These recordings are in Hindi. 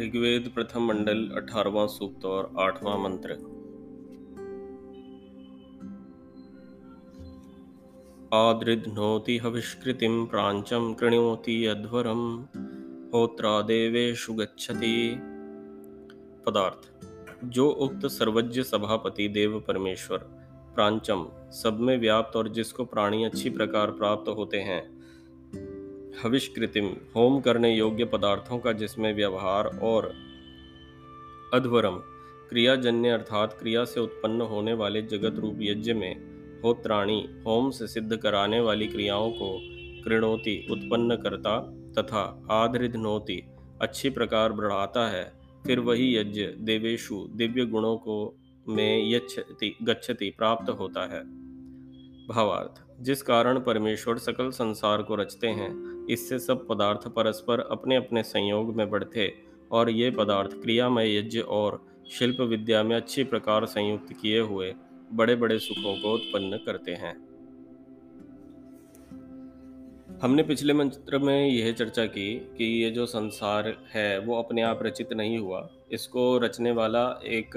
ऋग्वेद प्रथम मंडल, अठारवा सूक्त और आठवां मंत्र। आदृध्नोति हविष्कृतिं प्राञ्चं कृणोति होत्रा देवेशु गच्छति। पदार्थ। जो उक्त सर्वज्ञ सभापति देव परमेश्वर प्रांचम सब में व्याप्त और जिसको प्राणी अच्छी प्रकार प्राप्त होते हैं हविष्कृतिम, होम करने योग्य पदार्थों का जिसमें व्यवहार और अध्वरम, क्रियाजन्य अर्थात क्रिया से उत्पन्न होने वाले जगत रूप यज्ञ में होत्राणी, होम से सिद्ध कराने वाली क्रियाओं को कृणोति, उत्पन्न करता तथा आधृधनोति अच्छी प्रकार बढ़ाता है। फिर वही यज्ञ देवेशु दिव्य गुणों को में यच्छति, गच्छति प्राप्त होता है। भावार्थ, जिस कारण परमेश्वर सकल संसार को रचते हैं इससे सब पदार्थ परस्पर अपने अपने संयोग में बढ़ते और ये पदार्थ क्रियामय यज्ञ और शिल्प विद्या में अच्छी प्रकार संयुक्त किए हुए बड़े बड़े सुखों को उत्पन्न करते हैं। हमने पिछले मंत्र में यह चर्चा की कि ये जो संसार है, वो अपने आप रचित नहीं हुआ। इसको रचने वाला एक,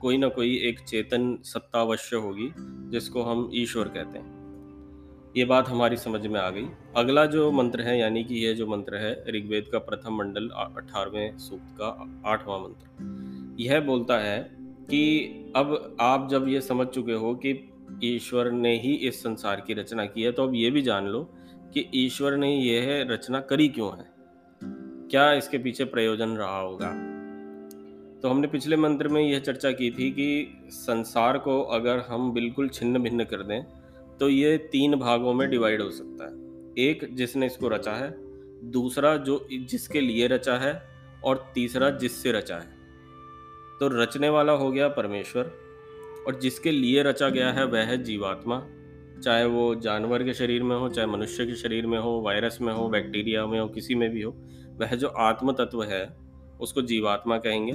कोई ना कोई एक चेतन सत्ता अवश्य होगी, जिसको हम ईश्वर कहते हैं। ये बात हमारी समझ में आ गई। अगला जो मंत्र है, यानी कि यह जो मंत्र है, ऋग्वेद का प्रथम मंडल अठारहवें सूक्त का आठवां मंत्र। यह बोलता है कि अब आप जब ये समझ चुके हो कि ईश्वर ने ही इस संसार की रचना की है तो अब ये भी जान लो कि ईश्वर ने यह रचना करी क्यों है? क्या इसके पीछे प्रयोजन रहा होगा? तो हमने पिछले मंत्र में यह चर्चा की थी कि संसार को अगर हम बिल्कुल छिन्न भिन्न कर दें तो ये तीन भागों में डिवाइड हो सकता है। एक, जिसने इसको रचा है। दूसरा, जो जिसके लिए रचा है। और तीसरा, जिससे रचा है। तो रचने वाला हो गया परमेश्वर। और जिसके लिए रचा गया है, वह है जीवात्मा। चाहे वो जानवर के शरीर में हो, चाहे मनुष्य के शरीर में हो, वायरस में हो, बैक्टीरिया में हो, किसी में भी हो, वह जो आत्म तत्व है, उसको जीवात्मा कहेंगे।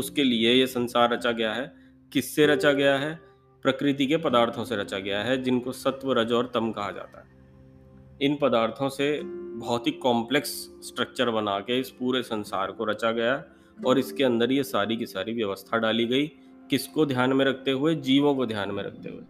उसके लिए ये संसार रचा गया है। किससे रचा गया है? प्रकृति के पदार्थों से रचा गया है, जिनको सत्व रज और तम कहा जाता है। इन पदार्थों से बहुत ही कॉम्प्लेक्स स्ट्रक्चर बना के इस पूरे संसार को रचा गया और इसके अंदर ये सारी की सारी व्यवस्था डाली गई, किसको ध्यान में रखते हुए? जीवों को ध्यान में रखते हुए।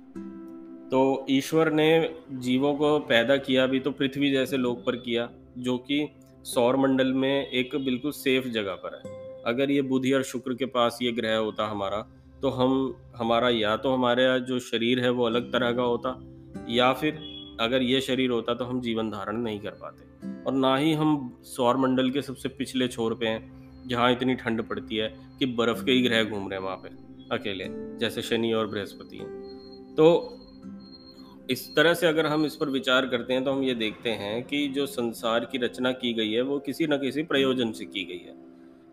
तो ईश्वर ने जीवों को पैदा किया भी तो पृथ्वी जैसे लोक पर किया, जो कि सौर मंडल में एक बिल्कुल सेफ़ जगह पर है। अगर ये बुधि और शुक्र के पास ये ग्रह होता हमारा तो हम, हमारा या तो हमारे जो शरीर है वो अलग तरह का होता, या फिर अगर ये शरीर होता तो हम जीवन धारण नहीं कर पाते। और ना ही हम सौर मंडल के सबसे पिछले छोर पे हैं, जहाँ इतनी ठंड पड़ती है कि बर्फ़ के ही ग्रह घूम रहे हैं वहाँ पे, अकेले, जैसे शनि और बृहस्पति हैं। तो इस तरह से अगर हम इस पर विचार करते हैं तो हम ये देखते हैं कि जो संसार की रचना की गई है वो किसी न किसी प्रयोजन से की गई है।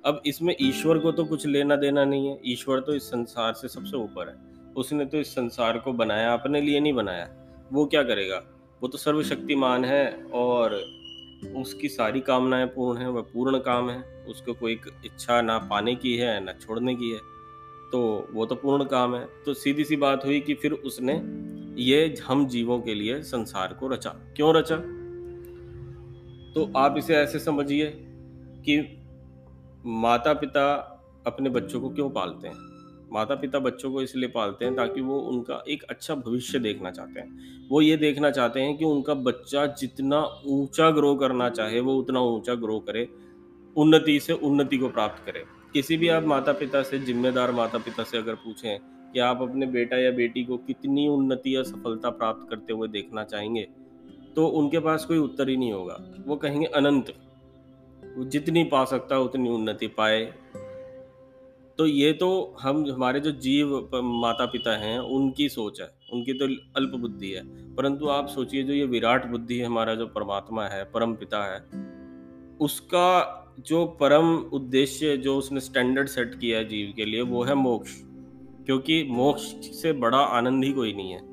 अब इसमें ईश्वर को तो कुछ लेना देना नहीं है। ईश्वर तो इस संसार से सबसे ऊपर है। उसने तो इस संसार को बनाया, अपने लिए नहीं बनाया। वो क्या करेगा? वो तो सर्वशक्तिमान है और उसकी सारी कामनाएँ पूर्ण है, वह पूर्ण काम है। उसको कोई इच्छा ना पाने की है, ना छोड़ने की है। तो वो तो पूर्ण काम है। तो सीधी सी बात हुई कि फिर उसने ये हम जीवों के लिए संसार को रचा। क्यों रचा? तो आप इसे ऐसे समझिए कि माता पिता अपने बच्चों को क्यों पालते हैं? माता पिता बच्चों को इसलिए पालते हैं ताकि वो उनका एक अच्छा भविष्य देखना चाहते हैं। वो ये देखना चाहते हैं कि उनका बच्चा जितना ऊँचा ग्रो करना चाहे, वो उतना ऊँचा ग्रो करे, उन्नति से उन्नति को प्राप्त करे। किसी भी आप माता पिता से, जिम्मेदार माता पिता से अगर पूछें कि आप अपने बेटा या बेटी को कितनी उन्नति या सफलता प्राप्त करते हुए देखना चाहेंगे तो उनके पास कोई उत्तर ही नहीं होगा। वो कहेंगे, अनंत। जितनी पा सकता है, उतनी उन्नति पाए। तो ये तो हम, हमारे जो जीव माता पिता हैं, उनकी सोच है। उनकी तो अल्प बुद्धि है। परंतु आप सोचिए, जो ये विराट बुद्धि है, हमारा जो परमात्मा है, परम पिता है, उसका जो परम उद्देश्य, जो उसने स्टैंडर्ड सेट किया है जीव के लिए, वो है मोक्ष। क्योंकि मोक्ष से बड़ा आनंद ही कोई नहीं है।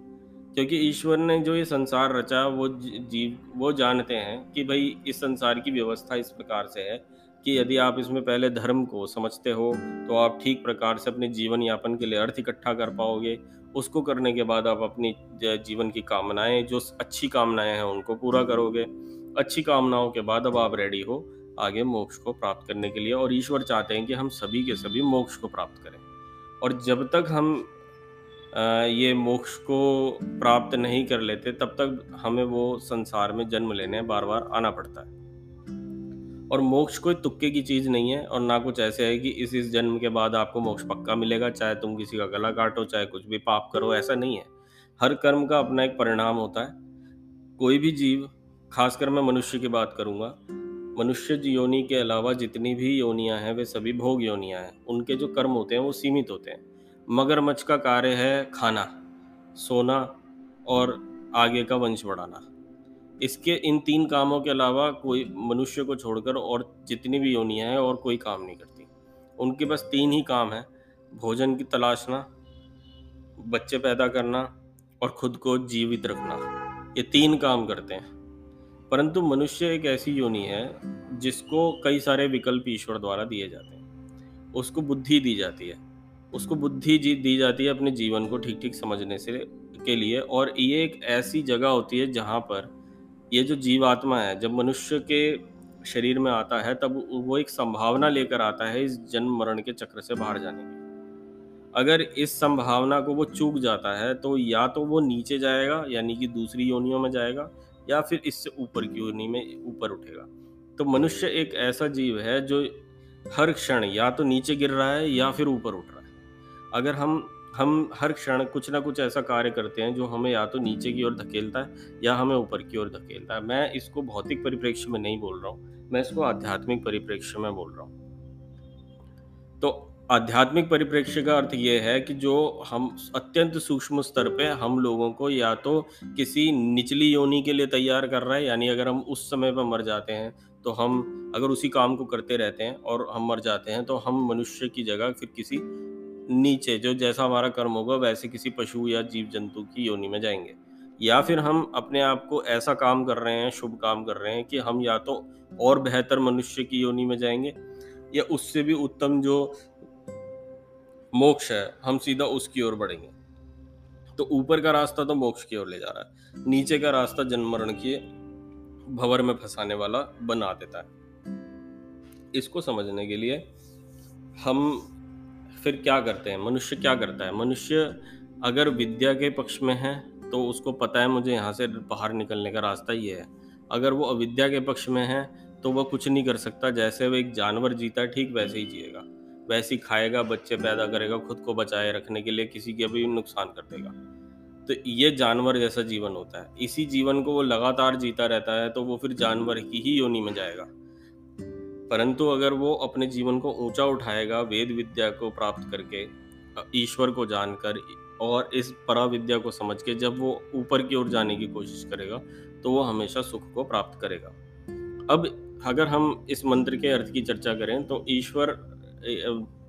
क्योंकि ईश्वर ने जो ये संसार रचा, वो जीव, वो जानते हैं कि भाई इस संसार की व्यवस्था इस प्रकार से है कि यदि आप इसमें पहले धर्म को समझते हो तो आप ठीक प्रकार से अपने जीवन यापन के लिए अर्थ इकट्ठा कर पाओगे। उसको करने के बाद आप अपनी जीवन की कामनाएँ, जो अच्छी कामनाएँ हैं, उनको पूरा करोगे। अच्छी कामनाओं के बाद अब आप रेडी हो आगे मोक्ष को प्राप्त करने के लिए और ईश्वर चाहते हैं कि हम सभी के सभी मोक्ष को प्राप्त करें। और जब तक हम ये मोक्ष को प्राप्त नहीं कर लेते, तब तक हमें वो संसार में जन्म लेने बार बार आना पड़ता है। और मोक्ष कोई तुक्के की चीज़ नहीं है, और ना कुछ ऐसे है कि इस इस जन्म के बाद आपको मोक्ष पक्का मिलेगा, चाहे तुम किसी का गला काटो, चाहे कुछ भी पाप करो, ऐसा नहीं है। हर कर्म का अपना एक परिणाम होता है। कोई भी जीव, खासकर मैं मनुष्य की बात करूँगा, मनुष्य योनि के अलावा जितनी भी योनियाँ हैं, वे सभी भोग योनियाँ हैं। उनके जो कर्म होते हैं, वो सीमित होते हैं। मगरमच्छ का कार्य है खाना, सोना और आगे का वंश बढ़ाना। इसके इन तीन कामों के अलावा कोई मनुष्य को छोड़कर और जितनी भी योनियाँ हैं और कोई काम नहीं करती। उनके बस तीन ही काम हैं, भोजन की तलाशना, बच्चे पैदा करना और खुद को जीवित रखना। ये तीन काम करते हैं। परंतु मनुष्य एक ऐसी योनि है, जिसको कई सारे विकल्प ईश्वर द्वारा दिए जाते हैं। उसको बुद्धि दी जाती है। उसको बुद्धि जी दी जाती है अपने जीवन को ठीक ठीक समझने से, के लिए। और ये एक ऐसी जगह होती है जहाँ पर ये जो जीवात्मा है, जब मनुष्य के शरीर में आता है, तब वो एक संभावना लेकर आता है इस जन्म मरण के चक्र से बाहर जाने की अगर इस संभावना को वो चूक जाता है तो या तो वो नीचे जाएगा, यानी कि दूसरी योनियों में जाएगा, या फिर इससे ऊपर की योनि में ऊपर उठेगा। तो मनुष्य एक ऐसा जीव है जो हर क्षण या तो नीचे गिर रहा है या फिर ऊपर उठ रहा है। अगर हम हम हर क्षण कुछ ना कुछ ऐसा कार्य करते हैं जो हमें या तो नीचे की ओर धकेलता है या हमें ऊपर की ओर धकेलता है। मैं इसको भौतिक परिप्रेक्ष्य में नहीं बोल रहा हूँ, मैं इसको आध्यात्मिक परिप्रेक्ष्य में बोल रहा हूँ। तो आध्यात्मिक परिप्रेक्ष्य का अर्थ ये है कि जो हम अत्यंत सूक्ष्म स्तर पे हम लोगों को या तो किसी निचली योनि के लिए तैयार कर रहा है, यानी अगर हम उस समय पर मर जाते हैं तो हम अगर उसी काम को करते रहते हैं और हम मर जाते हैं तो हम मनुष्य की जगह फिर किसी नीचे, जो जैसा हमारा कर्म होगा, वैसे किसी पशु या जीव जंतु की योनि में जाएँगे। या फिर हम अपने आप को ऐसा काम कर रहे हैं, शुभ काम कर रहे हैं कि हम या तो और बेहतर मनुष्य की योनि में जाएँगे, या उससे भी उत्तम जो मोक्ष है, हम सीधा उसकी ओर बढ़ेंगे। तो ऊपर का रास्ता तो मोक्ष की ओर ले जा रहा है। नीचे का रास्ता जन्म मरण के भवर में फंसाने वाला बना देता है। इसको समझने के लिए हम फिर क्या करते हैं? मनुष्य क्या करता है? मनुष्य अगर विद्या के पक्ष में है तो उसको पता है मुझे यहाँ से बाहर निकलने का रास्ता ये है। अगर वो अविद्या के पक्ष में है तो वह कुछ नहीं कर सकता जैसे वो एक जानवर जीता है ठीक वैसे ही जिएगा। वैसे ही खाएगा बच्चे पैदा करेगा खुद को बचाए रखने के लिए किसी के भी नुकसान कर देगा। तो ये जानवर जैसा जीवन होता है। इसी जीवन को वो लगातार जीता रहता है तो वो फिर जानवर की ही योनि में जाएगा। परंतु अगर वो अपने जीवन को ऊँचा उठाएगा वेद विद्या को प्राप्त करके ईश्वर को जानकर और इस परा विद्या को समझ के जब वो ऊपर की ओर जाने की कोशिश करेगा तो वो हमेशा सुख को प्राप्त करेगा। अब अगर हम इस मंत्र के अर्थ की चर्चा करें तो ईश्वर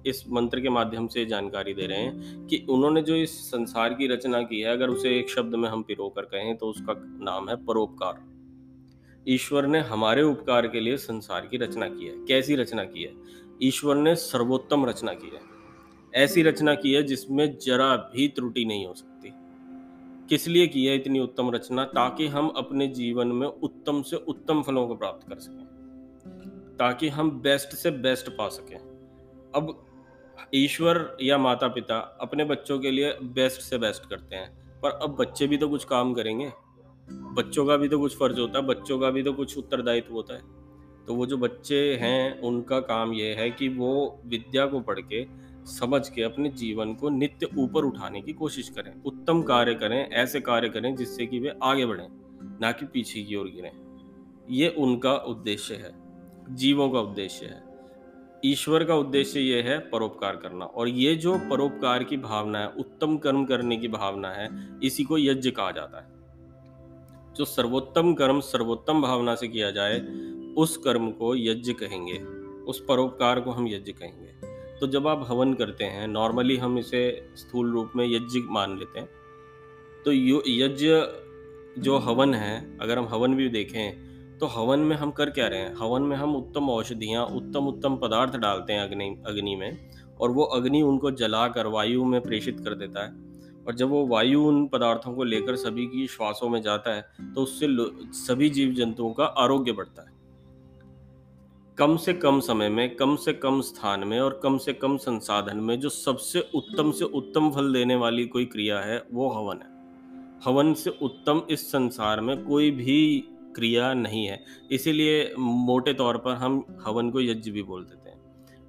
इस मंत्र के माध्यम से जानकारी दे रहे हैं कि उन्होंने जो इस संसार की रचना की है, अगर उसे एक शब्द में हम पिरो कर कहें तो उसका नाम है परोपकार। ईश्वर ने हमारे उपकार के लिए संसार की रचना की है। कैसी रचना की है? ईश्वर ने सर्वोत्तम रचना की है। ऐसी रचना की है जिसमें जरा भी त्रुटि नहीं हो सकती। किस लिए की है इतनी उत्तम रचना? ताकि हम अपने जीवन में उत्तम से उत्तम फलों को प्राप्त कर सकें। ताकि हम बेस्ट से बेस्ट पा सकें। अब ईश्वर या माता पिता अपने बच्चों के लिए बेस्ट से बेस्ट करते हैं। पर अब बच्चे भी तो कुछ काम करेंगे। बच्चों का भी तो कुछ फ़र्ज़ होता है, बच्चों का भी तो कुछ उत्तरदायित्व होता है। तो वो जो बच्चे हैं, उनका काम ये है कि वो विद्या को पढ़ के, समझ के अपने जीवन को नित्य ऊपर उठाने की कोशिश करें, उत्तम कार्य करें, ऐसे कार्य करें जिससे कि वे आगे बढ़ें, ना कि पीछे की ओर गिरें। ये उनका उद्देश्य है, जीवों का उद्देश्य है। ईश्वर का उद्देश्य ये है परोपकार करना, और ये जो परोपकार की भावना है, उत्तम कर्म करने की भावना है, इसी को यज्ञ कहा जाता है। जो सर्वोत्तम कर्म, सर्वोत्तम भावना से किया जाए, उस कर्म को यज्ञ कहेंगे। उस परोपकार को हम यज्ञ कहेंगे। तो जब आप हवन करते हैं, नॉर्मली हम इसे स्थूल रूप में यज्ञ मान लेते हैं। तो यज्ञ जो हवन है, अगर हम हवन भी देखें तो हवन में हम कर क्या रहे हैं? हवन में हम उत्तम औषधियाँ, उत्तम उत्तम पदार्थ डालते हैं अग्नि अग्नि में, और वो अग्नि उनको जला कर वायु में प्रेषित कर देता है। और जब वो वायु उन पदार्थों को लेकर सभी की श्वासों में जाता है तो उससे सभी जीव जंतुओं का आरोग्य बढ़ता है कम से कम समय में, कम से कम स्थान में और कम से कम संसाधन में जो सबसे उत्तम से उत्तम फल देने वाली कोई क्रिया है, वो हवन है। हवन से उत्तम इस संसार में कोई भी क्रिया नहीं है। इसीलिए मोटे तौर पर हम हवन को यज्ञ भी बोल देते हैं।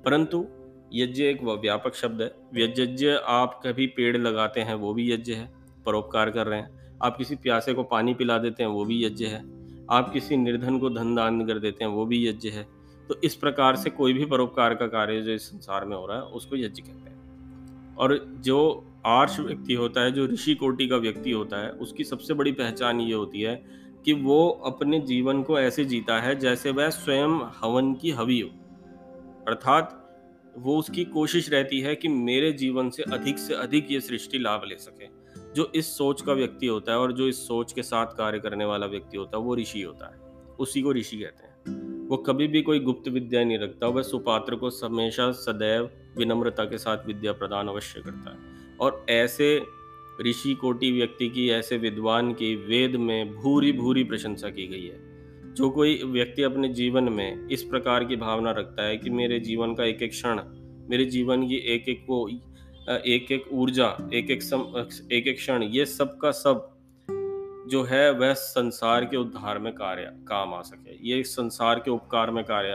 परंतु यज्ञ एक व्यापक शब्द है। यज्ञ आप कभी पेड़ लगाते हैं, वो भी यज्ञ है, परोपकार कर रहे हैं। आप किसी प्यासे को पानी पिला देते हैं, वो भी यज्ञ है। आप किसी निर्धन को धन दान कर देते हैं, वो भी यज्ञ है। तो इस प्रकार से कोई भी परोपकार का कार्य जो इस संसार में हो रहा है उसको यज्ञ कहते हैं और जो आर्ष व्यक्ति होता है जो ऋषि कोटि का व्यक्ति होता है उसकी सबसे बड़ी पहचान ये होती है कि वो अपने जीवन को ऐसे जीता है जैसे वह स्वयं हवन की हवि हो अर्थात वो उसकी कोशिश रहती है कि मेरे जीवन से अधिक से अधिक ये सृष्टि लाभ ले सके। जो इस सोच का व्यक्ति होता है और जो इस सोच के साथ कार्य करने वाला व्यक्ति होता है, वो ऋषि होता है। उसी को ऋषि कहते हैं। वो कभी भी कोई गुप्त विद्या नहीं रखता, वह सुपात्र को हमेशा सदैव विनम्रता के साथ विद्या प्रदान अवश्य करता है। और ऐसे ऋषि कोटि व्यक्ति की, ऐसे विद्वान की, वेद में भूरी भूरी प्रशंसा की गई है। जो कोई व्यक्ति अपने जीवन में इस प्रकार की भावना रखता है कि मेरे जीवन का एक एक क्षण, मेरे जीवन की एक एक वो एक एक ऊर्जा, एक एक सम, एक एक क्षण, ये सब का सब जो है वह संसार के उद्धार में कार्य, काम आ सके। ये संसार के उपकार में कार्य,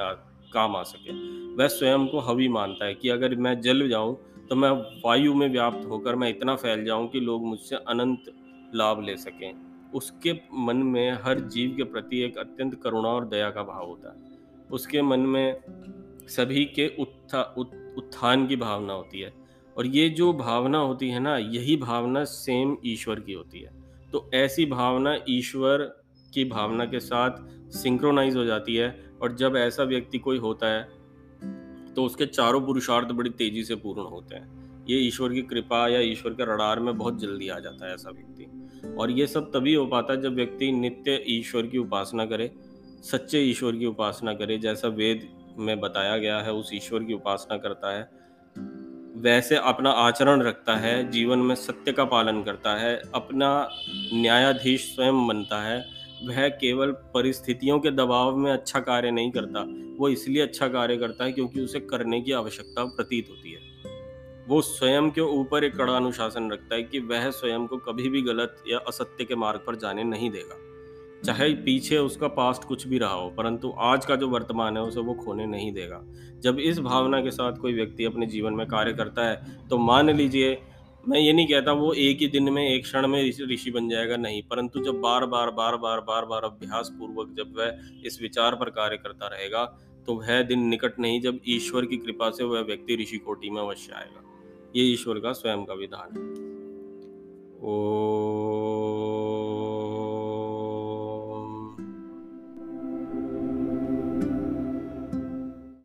काम आ सके। वह स्वयं को हवी मानता है कि अगर मैं जल जाऊँ तो मैं वायु में व्याप्त होकर मैं इतना फैल जाऊँ कि लोग मुझसे अनंत लाभ ले सकें। उसके मन में हर जीव के प्रति एक अत्यंत करुणा और दया का भाव होता है। उसके मन में सभी के उत्था उत्थान की भावना होती है। और ये जो भावना होती है ना, यही भावना सेम ईश्वर की होती है। तो ऐसी भावना ईश्वर की भावना के साथ सिंक्रोनाइज हो जाती है और जब ऐसा व्यक्ति कोई होता है तो उसके चारों पुरुषार्थ बड़ी तेज़ी से पूर्ण होते हैं। ये ईश्वर की कृपा या ईश्वर के रडार में बहुत जल्दी आ जाता है ऐसा व्यक्ति। और ये सब तभी हो पाता जब व्यक्ति नित्य ईश्वर की उपासना करे, सच्चे ईश्वर की उपासना करे, जैसा वेद में बताया गया है, उस ईश्वर की उपासना करता है। वैसे अपना आचरण रखता है, जीवन में सत्य का पालन करता है, अपना न्यायाधीश स्वयं बनता है, वह केवल परिस्थितियों के दबाव में अच्छा कार्य नहीं करता, वो इसलिए अच्छा कार्य करता है क्योंकि उसे करने की आवश्यकता प्रतीत होती है। वो स्वयं के ऊपर एक कड़ा अनुशासन रखता है कि वह स्वयं को कभी भी गलत या असत्य के मार्ग पर जाने नहीं देगा। चाहे पीछे उसका पास्ट कुछ भी रहा हो, परंतु आज का जो वर्तमान है, उसे वो खोने नहीं देगा। जब इस भावना के साथ कोई व्यक्ति अपने जीवन में कार्य करता है तो मान लीजिए, मैं ये नहीं कहता वो एक ही दिन में, एक क्षण में ऋषि बन जाएगा, नहीं। परंतु जब बार बार बार बार बार बार अभ्यास पूर्वक जब वह इस विचार पर कार्य करता रहेगा तो वह दिन निकट नहीं, जब ईश्वर की कृपा से वह व्यक्ति ऋषि कोटि में अवश्य आएगा। ये ईश्वर का स्वयं का विधान है। ओ